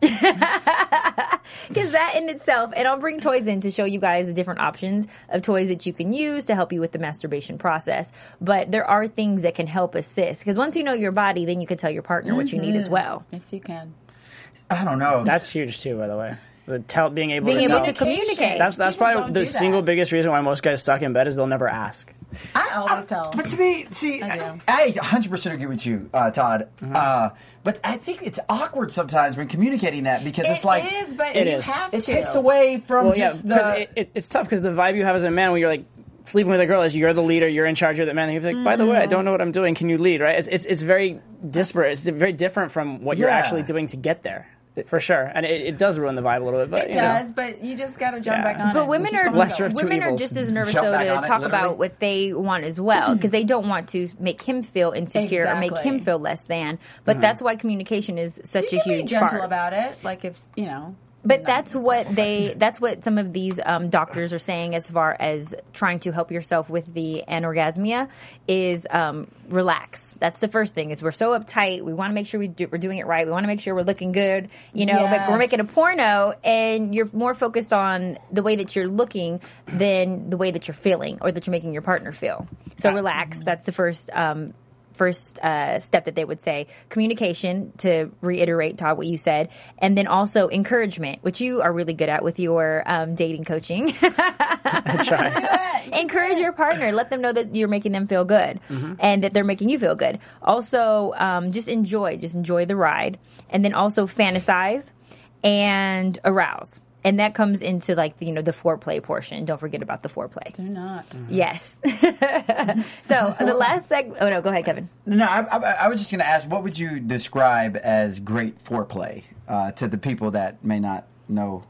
Because that in itself, and I'll bring toys in to show you guys the different options of toys that you can use to help you with the masturbation process. But there are things that can help assist. Because once you know your body, then you can tell your partner what you need as mm-hmm. well. Yes, you can. I don't know. That's huge too, by the way. The tell, being able Being to able tell. to communicate. That's that's People probably the that. single biggest reason why most guys suck in bed is they'll never ask. I always tell. But to me, see, I I. I 100% agree with you, uh, Todd. Mm-hmm. Uh, but I think it's awkward sometimes when communicating that because It it's like is, but It you is. have it to. takes away from Well, just because the. it, it, it's tough because the vibe you have as a man when you're like sleeping with a girl is you're the leader, you're in charge of the man. And you're like, by the way, I Mm-hmm. don't know what I'm doing. Can you lead? Right? It's it's, it's very disparate. It's very different from what you're actually doing to get there, for sure. And it, it does ruin the vibe a little bit. But It you know. does, but you just got to jump Yeah. back on it. But and women are Lesser of two women are just as nervous Jump though to on it, talk about what they want as well because they don't want to make him feel insecure or make him feel less than. But Mm-hmm. that's why communication is such You a can be huge gentle part. about it, like if you know. But that's what they that's what some of these um, doctors are saying as far as trying to help yourself with the anorgasmia is um, relax. That's the first thing is we're so uptight. We want to make sure we do, we're doing it right. We want to make sure we're looking good. You know, like we're making a porno and you're more focused on the way that you're looking than the way that you're feeling or that you're making your partner feel. So relax. That's the first um, first uh, step that they would say communication to reiterate todd what you said and then also encouragement which you are really good at with your um, dating coaching. <laughs> That's right. <laughs> encourage your partner. Let them know that you're making them feel good and that they're making you feel good. Also um, just enjoy just enjoy the ride and then also fantasize and arouse and that comes into like you know the foreplay portion. Don't forget about the foreplay. Do not. yes. <laughs> So the last seg oh no go ahead kevin. No, I, I, I was just going to ask, what would you describe as great foreplay uh, to the people that may not know?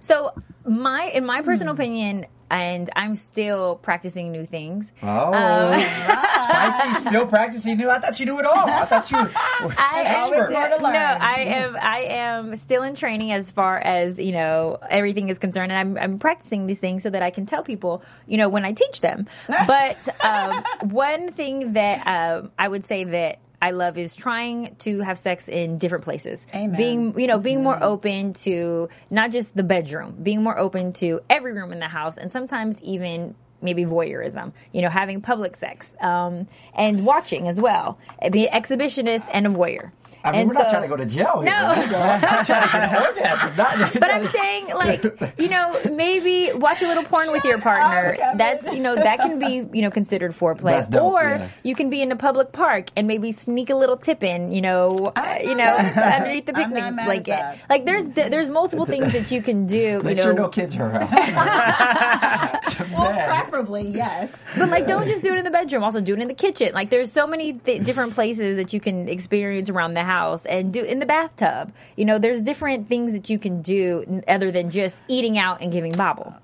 So my, in my personal opinion, and I'm still practicing new things. Oh, Um, <laughs> <laughs> spicy! Still practicing new. I thought you knew it all. I thought you. Were <laughs> I expert. learn. No, I am. I am still in training as far as you know everything is concerned, and I'm, I'm practicing these things so that I can tell people, you know, when I teach them. But um, one thing that um, I would say that. I love is trying to have sex in different places. Amen. Being, you know, being more mm-hmm. open to not just the bedroom, being more open to every room in the house, and sometimes even maybe voyeurism, you know, having public sex, um, and watching as well. Be an exhibitionist and a voyeur. I mean, And we're not trying to go to jail here. No. We're trying to get an orgasm. <laughs> Not, But I'm saying, like, you know, maybe watch a little porn with your partner. Kevin. That's, you know, that can be, you know, considered foreplay. That's dope, or yeah. you can be in a public park and maybe sneak a little tip in, you know, uh, you know, that. underneath the picnic not blanket. Like, there's there's multiple things that you can do. <laughs> Make you know, sure no kids are around. <laughs> Well, Man. Preferably yes. But like, don't just do it in the bedroom. Also, do it in the kitchen. Like, there's so many th- different places that you can experience around the house, and do in the bathtub. You know, there's different things that you can do other than just eating out and giving bobble.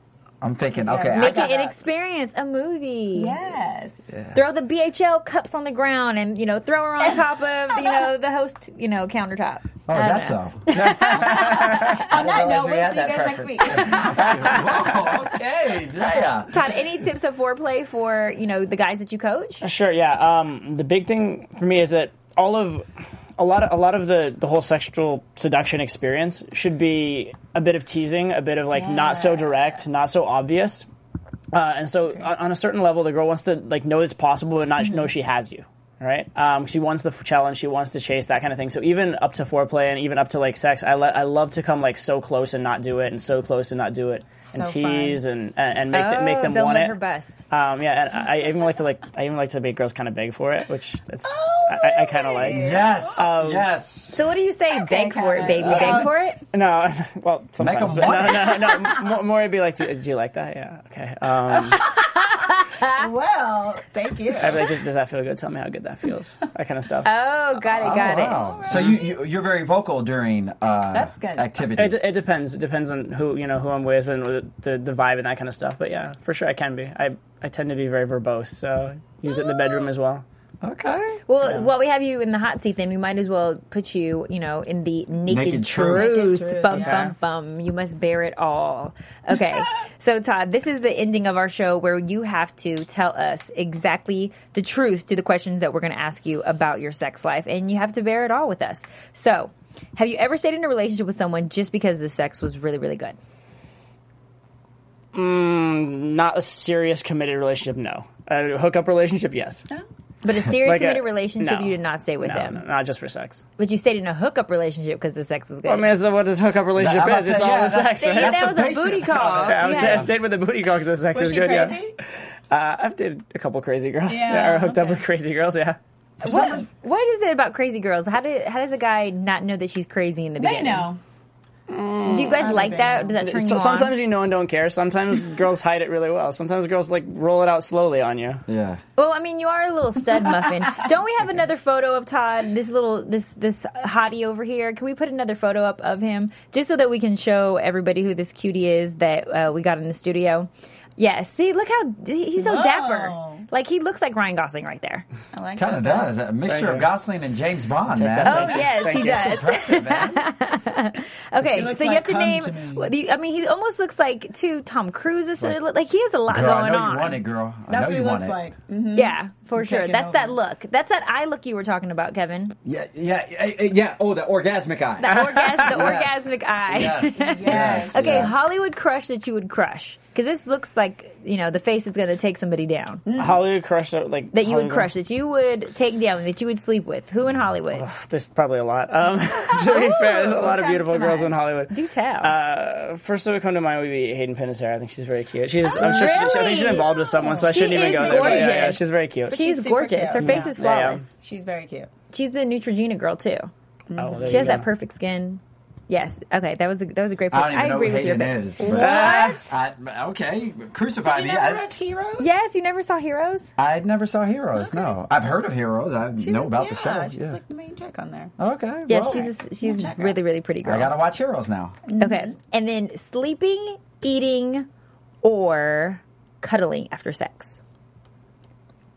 I'm thinking, okay, I Make got it an experience, a movie. Yes. Throw the BHL cups on the ground, and you know, throw her on top of you know the host you know countertop. Oh, is that don't so? <laughs> On that realize note, we we'll see you that guys next week. <laughs> Whoa, okay, yeah. Todd, any tips of foreplay for you know the guys that you coach? Sure, yeah. Um, the big thing for me is that all of a lot of a lot of the the whole sexual seduction experience should be a bit of teasing, a bit of like not so direct, not so obvious. Uh, and so on, on a certain level, the girl wants to like know it's possible, but not know she has you. Right? Um, she wants the challenge. She wants to chase that kind of thing. So even up to foreplay and even up to like sex, I, le- I love to come like so close and not do it, and so close and not do it, and So tease and, and and make them make Oh, them don't want it. her bust. Um, yeah, and I I even like to like I even like to make girls kind of beg for it, which it's Oh, I, I- I kind of like. Yes, Um, yes. So what do you say? beg for it, Kevin. baby. Beg for it. <laughs> No, <laughs> well, sometimes. them but want no, no, no. More, more, it'd be like, do, do you like that? Yeah, okay. Um, <laughs> well, thank you. I'd be like, does, does that feel good? Tell me how good that feels. That kind of stuff. Oh, got it, got Oh, it. wow. So you, you you're very vocal during uh, That's good. activity. It, it depends. It depends on who you know who I'm with and the the vibe and that kind of stuff. But yeah, for sure I can be. I I tend to be very verbose, so use it in the bedroom as well. Okay. Well, while we have you in the hot seat, then we might as well put you, you know, in the naked, Naked truth. truth. Naked truth, bum yeah. bum bum. You must bear it all. Okay. so Todd, this is the ending of our show where you have to tell us exactly the truth to the questions that we're going to ask you about your sex life, and you have to bear it all with us. So, have you ever stayed in a relationship with someone just because the sex was really, really good? Mm, not a serious committed relationship. No. A hookup relationship. Yes. But a <laughs> serious Like a- committed relationship, no. you did not stay with No, them. no, not just for sex. But you stayed in a hookup relationship because the sex was good. I mean, so what this hookup relationship I'm is? to It's say, all the sex, right? Yeah, that was a booty call. Yeah, I, was, Yeah. I stayed with the booty call because the sex Was is she good. crazy? Yeah. Uh, I've dated a couple crazy girls. Yeah, or hooked up with crazy girls. Yeah. What, what is it about crazy girls? How did how does a guy not know that she's crazy in the beginning? They beginning? Know. Do you guys like that? Does that turn So you sometimes on? you know and don't care. Sometimes <laughs> girls hide it really well. Sometimes girls like roll it out slowly on you. Yeah. Well, I mean, you are a little stud <laughs> muffin. Don't we have another photo of Todd? This little this this hottie over here. Can we put another photo up of him just so that we can show everybody who this cutie is that uh, we got in the studio? Yes. See, look how he's so Whoa. dapper. Like he looks like Ryan Gosling right there. I like it. Kind of that. does. A mixture of. Gosling and James Bond, man. that. Oh Thank yes, he you. does. Impressive, man. <laughs> Okay, He looks so you have to name. to me. what do I mean, he almost looks like too Tom Cruise. Is sort of like he has a lot Girl, I going know on. you want it, girl. I That's know what he looks it. like. Mhm. Yeah, for sure. taking That's that look. That's that eye look you were talking about, Kevin. Yeah, yeah, yeah, yeah. Oh, the orgasmic eye. The, orgas- the <laughs> Yes. orgasmic eye. Yes. Yes. <laughs> okay, yeah. Hollywood crush that you would crush. Because this looks like, you know, the face is going to take somebody down. Hollywood crush uh, like That you would crush, that you would take down, that you would sleep with. Who in Hollywood? There's probably a lot. Um, <laughs> to be fair, there's a lot of beautiful girls in? Hollywood. Do tell. Uh, first one would come to mind would be Hayden Panettiere. I think she's very cute. She's, I'm sure she, I think she's involved with someone, so I She shouldn't even is go there. But yeah, yeah, she's very cute. She's she's super gorgeous. Her cute. face Yeah. is Yeah, yeah. flawless. She's very cute. She's the Neutrogena girl, too. Oh, there She you has go. that perfect skin. Yes. Okay, that was a, that was a great pick. I don't even know agree who with your Hayden pick. is. But What? I, okay, crucify You me. never I, watched Heroes? Yes, you never saw Heroes? I never saw Heroes. No, I've heard of Heroes. I She know was- about yeah, the show. She's yeah. like the main chick on there. okay. Yes, well, she's a, she's check her really really pretty girl. I gotta watch Heroes now. Mm-hmm. Okay, and then sleeping, eating, or cuddling after sex.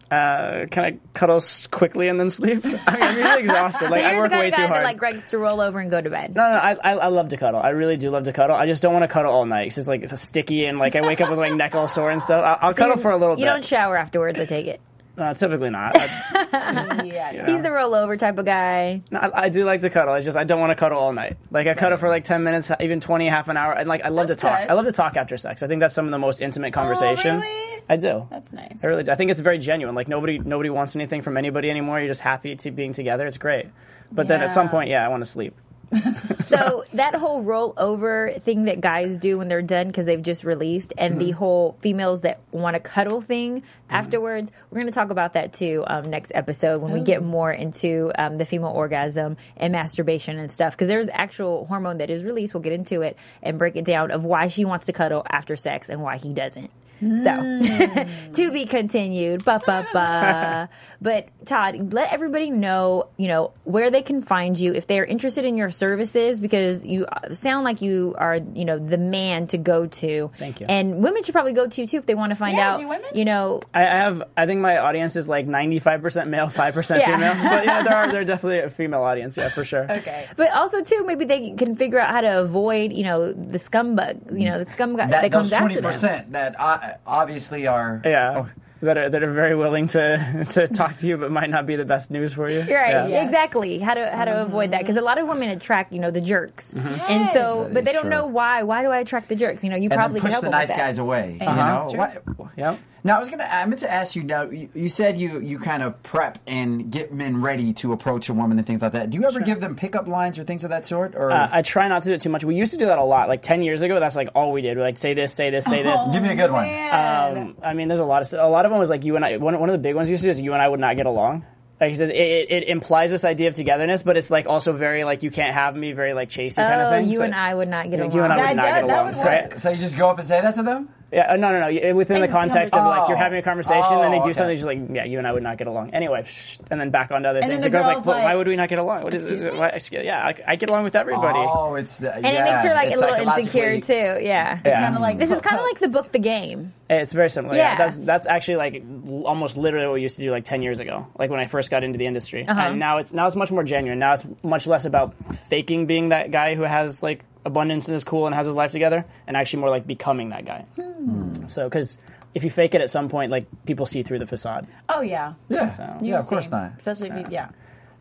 Uh, can I cuddle quickly and then sleep? <laughs> I mean, I'm really <laughs> exhausted. Like so I work way too hard. that like likes to roll over and go to bed. no, no, I, I I love to cuddle. I really do love to cuddle. I just don't want to cuddle all night. It's just like it's sticky and like I wake up with like <laughs> neck all sore and stuff. I'll, I'll cuddle for a little You bit. You don't shower afterwards. I take it. No, typically not. <laughs> I, Yeah. He's the rollover type of guy. no, I, I do like to cuddle. I just I don't want to cuddle all night. Like I cuddle for like ten minutes, even twenty, half an hour, and like I love That's to talk. good. I love to talk after sex. I think that's some of the most intimate oh, conversation. really? I do. That's nice. I really do. I think it's very genuine. Like nobody nobody wants anything from anybody anymore. You're just happy to being together. It's great. But then at some point, yeah, I want to sleep. <laughs> So that whole rollover thing that guys do when they're done because they've just released, and the whole females that want to cuddle thing afterwards, we're going to talk about that too um, next episode when we get more into um, the female orgasm and masturbation and stuff. Because there's actual hormone that is released. We'll get into it and break it down of why she wants to cuddle after sex and why he doesn't. So, <laughs> to be continued. Ba ba ba. <laughs> But Todd, let everybody know, you know, where they can find you if they're interested in your services because you uh, sound like you are, you know, the man to go to. Thank you. And women should probably go to you too if they want to find Yeah, out. do women? You know, I, I have. I think my audience is like 95% male, 5% Yeah. female. But yeah, there are. They're <laughs> definitely a female audience. Yeah, for sure. Okay. but also too maybe they can figure out how to avoid, you know, the scumbag, you know, the scum guy that, That comes those after twenty them. percent that uh, obviously are. Yeah. Oh, That are, that are very willing to <laughs> to talk to you, but might not be the best news for you. Right, Yeah. Yes. exactly. How to how to avoid that because a lot of women attract you know the jerks, Mm-hmm. and so That but they don't true. know why. Why do I attract the jerks? You know, you and probably then can push help the them nice with that. guys away. You Uh-huh. know. That's What- Yep. Now I was gonna. I meant to ask you. Now you, you said you you kind of prep and get men ready to approach a woman and things like that. Do you ever give them pickup lines or things of that sort? Or Uh, I try not to do it too much. We used to do that a lot. Like ten years ago, that's like all we did. We like say this, say this, say this. <laughs> give me a good one. Um, I mean, there's a lot of a lot of them was like you and I. One, one of the big ones you used to do is you and I would not get along. Like he says, it, it, it implies this idea of togetherness, but it's like also very like you can't have me, very like chasey kind of Oh, thing. you So- and I would not get along. you and I That would not does- get along. would So- So you just go up and say that to them? Yeah, uh, no, no, no. y- Within the context of like you're Oh. having a conversation, and they Oh, do okay. something, just like, yeah, you and I would not get along anyway, shh, and then back onto other then things. the It goes like, girl's well, why would we not get along? What is, is it? Why, yeah, I, I get along with everybody. Oh, it's the, And it makes her like a little insecure too. Yeah. Yeah. Kind of like This is kind of like the book, The Game. It's very similar. Yeah. Yeah. that's that's actually like almost literally what we used to do like ten years ago, like when I first got into the industry. Uh-huh. And now it's now it's much more genuine. Now it's much less about faking being that guy who has like abundance and is cool and has his life together, and actually more like becoming that guy. Hmm. So because if you fake it at some point, like people see through the facade. oh yeah, Yeah, You yeah, of see. course not. Especially if you, yeah.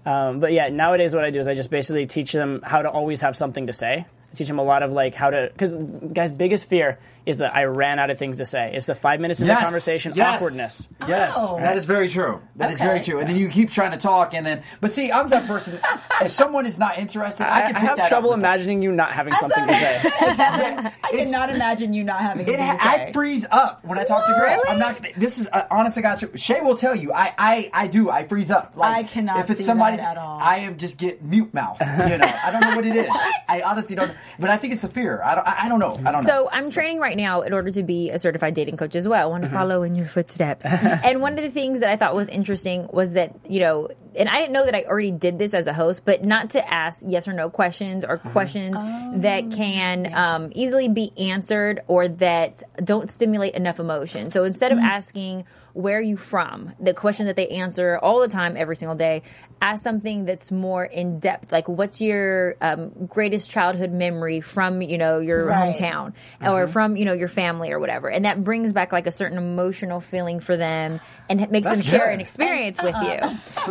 Um, but yeah, nowadays what I do is I just basically teach them how to always have something to say. I teach them a lot of like how to because guys' biggest fear is that I ran out of things to say. It's the five minutes of Yes, the conversation yes, awkwardness. Yes, Oh. that is very true. That is very true. And then you keep trying to talk, and then but see, I'm that person. <laughs> if someone is not interested, I, I, can I have that trouble up with them. imagining you not having something to say. <laughs> Yeah, I cannot imagine you not having It, anything to I freeze up when I talk to girls. Really? I'm not. This is uh, honest. I got you. Shay will tell you. I, I, I do. I freeze up. Like I cannot If it's see somebody, that at all. I am just get mute mouth. You know. I don't know what it is. <laughs> I honestly don't. But I think it's the fear. I don't. I, I don't know. I don't know. So I'm training right now in order to be a certified dating coach as well. I want to mm-hmm. follow in your footsteps. <laughs> and one of the things that I thought was interesting was that, you know, and I didn't know that I already did this as a host, but not to ask yes or no questions or mm-hmm. questions that oh, can um, easily be answered or that don't stimulate enough emotion. So instead of mm-hmm. asking, where are you from? The question that they answer all the time, every single day. Ask something that's more in depth, like what's your um, greatest childhood memory from you know your Right. hometown or from you know your family or whatever, and that brings back like a certain emotional feeling for them and it makes them That's share good. an experience with you.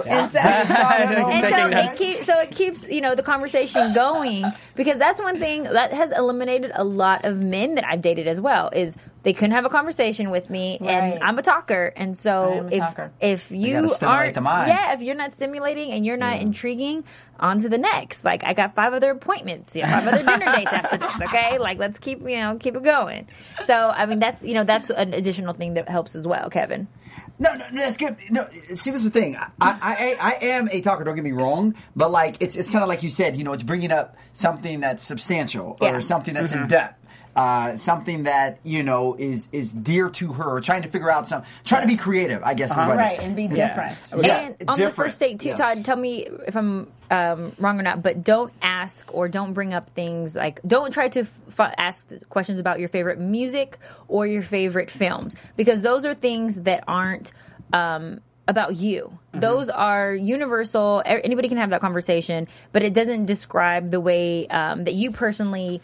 And so, <laughs> and so <laughs> it keeps so it keeps you know the conversation going because that's one thing that has eliminated a lot of men that I've dated as well is they couldn't have a conversation with me Right. and I'm a talker and so a if talker. if you aren't the mind. yeah if you're not stimulating and you're not intriguing on to the next like I got five other appointments you know, five other dinner dates after this <laughs> okay like let's keep you know keep it going so I mean that's you know that's an additional thing that helps as well Kevin No, no, no, that's good. No, see, this is the thing. I, I, I, I am a talker. Don't get me wrong, but like it's it's kind of like you said. You know, it's bringing up something that's substantial or Yeah. something that's Mm-hmm. in depth. Uh, something that you know is is dear to her, trying to figure out some, trying to be creative. I guess is what it- right, and be different. Yeah, and on the first date too, yes. Todd, tell me if I'm um, wrong or not, but don't ask or don't bring up things like don't try to f- ask questions about your favorite music or your favorite films because those are things that aren't. Um, about you. Mm-hmm. Those are universal. Anybody can have that conversation, but it doesn't describe the way um, that you personally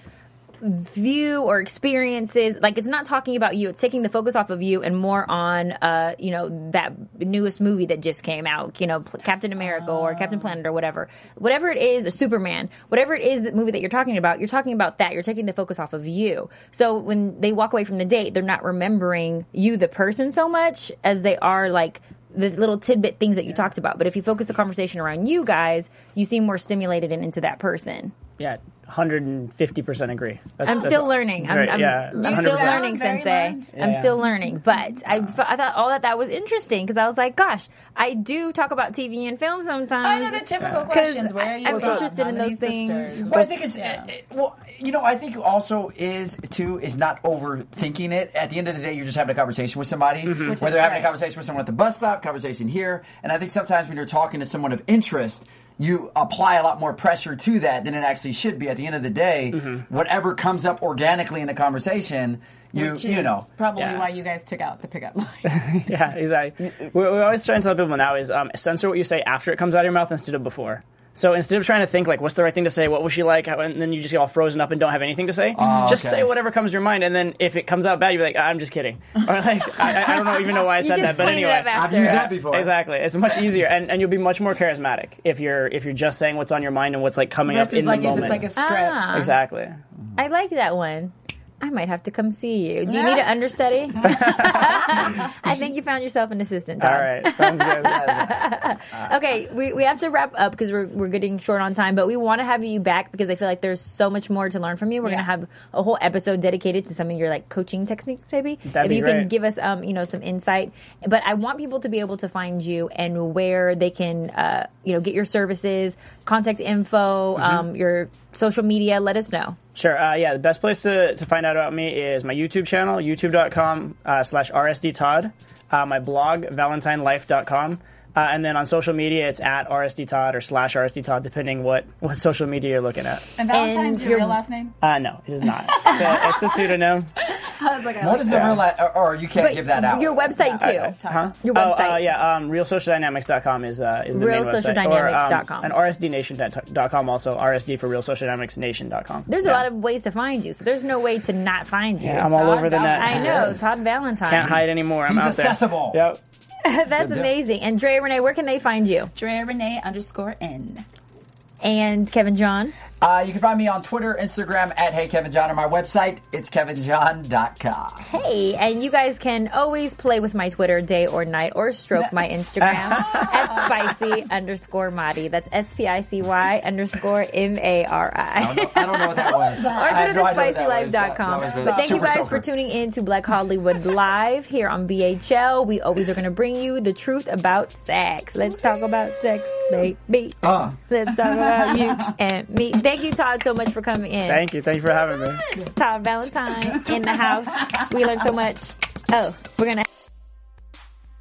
view or experiences. Like it's not talking about you. It's taking the focus off of you and more on uh you know that newest movie that just came out you know captain america or captain planet or whatever. Whatever it is or superman whatever it is that movie that you're talking about you're talking about that. You're taking the focus off of you. So when they walk away from the date they're not remembering you the person so much as they are like the little tidbit things that you talked about. But if you focus the conversation around you guys you seem more stimulated and into that person Yeah, 150% agree. That's- I'm that's still learning. I'm, very- I'm, yeah, I'm 100%. still learning, Sensei. learned. I'm still learning, but I thought all that that was interesting because I was like, gosh, I do talk about TV and film sometimes. I know the typical 'Cause questions. Where are you I'm from? interested How in those things. sisters? Well, I think it's Yeah. it- it- well, you know, I think also is too is not overthinking it. At the end of the day, you're just having a conversation with somebody, whether having a conversation with someone at the bus stop, conversation here, and I think sometimes when you're talking to someone of interest. You apply a lot more pressure to that than it actually should be. At the end of the day, whatever comes up organically in the conversation, you Which you know, probably Yeah. why you guys took out the pickup line. <laughs> Yeah, exactly. What we always try and tell people now is um, censor what you say after it comes out of your mouth instead of before. So instead of trying to think like, what's the right thing to say? What was she like? How, and then you just get all frozen up and don't have anything to say. just okay. say whatever comes to your mind, and then if it comes out bad, you're like, I'm just kidding, <laughs> or like, I, I don't know, even know why I said that, but anyway. it up after. I've used that before. Exactly, it's much easier, and, and you'll be much more charismatic if you're if you're just saying what's on your mind and what's like coming up Versus in like the if moment. it's like a script. Ah. exactly. I like that one. I might have to come see you. Do you need an <laughs> understudy? <laughs> I think you found yourself an assistant. Todd. All right, sounds good. <laughs> Okay, we, we have to wrap up because we're, we're getting short on time, but we want to have you back because I feel like there's so much more to learn from you. We're Yeah. going to have a whole episode dedicated to some of your like coaching techniques, maybe. That'd if be you can give us, um, you know, some insight. But I want people to be able to find you and where they can, uh, you know, get your services, contact info, Mm-hmm. um, your social media. Let us know. Sure. Uh, yeah, the best place to, to find out about me is my YouTube channel, youtube.com uh, slash rsdtodd, uh, my blog, valentinelife.com, uh, and then on social media, it's at rsdtodd or slash rsdtodd, depending what, what social media you're looking at. And Valentine's And your your- real last name? Uh, no, it is not. <laughs> It's a, it's a pseudonym. I was like, I What like the real life? Or, or you can't But give that out. Your website too. Huh? Your Oh, uh, website. yeah, um, realsocialdynamics.com is, uh, is the main website. Realsocialdynamics.com. Or, um, and rsdnation.com also, rsd for realsocialdynamicsnation.com. There's yeah. a lot of ways to find you, so there's no way to not find you. Yeah, I'm all Todd over the net. I know, Yes. Todd Valentine. Can't hide anymore. I'm He's out there. accessible. Yep. <laughs> That's amazing. And Drea Renee, where can they find you? Drea Renee underscore N. And Kevin John. Uh, you can find me on Twitter, Instagram at Hey Kevin John, or my website, it's kevinjohn.com. Hey, and you guys can always play with my Twitter day or night or stroke my <laughs> Instagram at spicy underscore Mari. That's S P I C Y underscore M A R I I don't know what that was. <laughs> Or go to no idea what that was. thespicielife.com. That was the But thank you guys Soaker. for tuning in to Black Hollywood Live here on BHL. We always are going to bring you the truth about sex. Let's talk about sex, baby. Uh. Let's talk about you and me. <laughs> Thank you, Todd, so much for coming in. Thank you. Thank you for having me. Todd Valentine in the house. We learned so much. Oh, we're going to.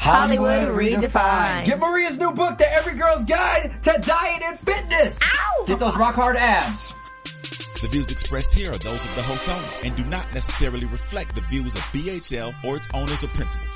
Hollywood Redefined. Get Maria's new book, The Every Girl's Guide to Diet and Fitness. Ow! Get those rock hard abs. The views expressed here are those of the host only and do not necessarily reflect the views of BHL or its owners or principals.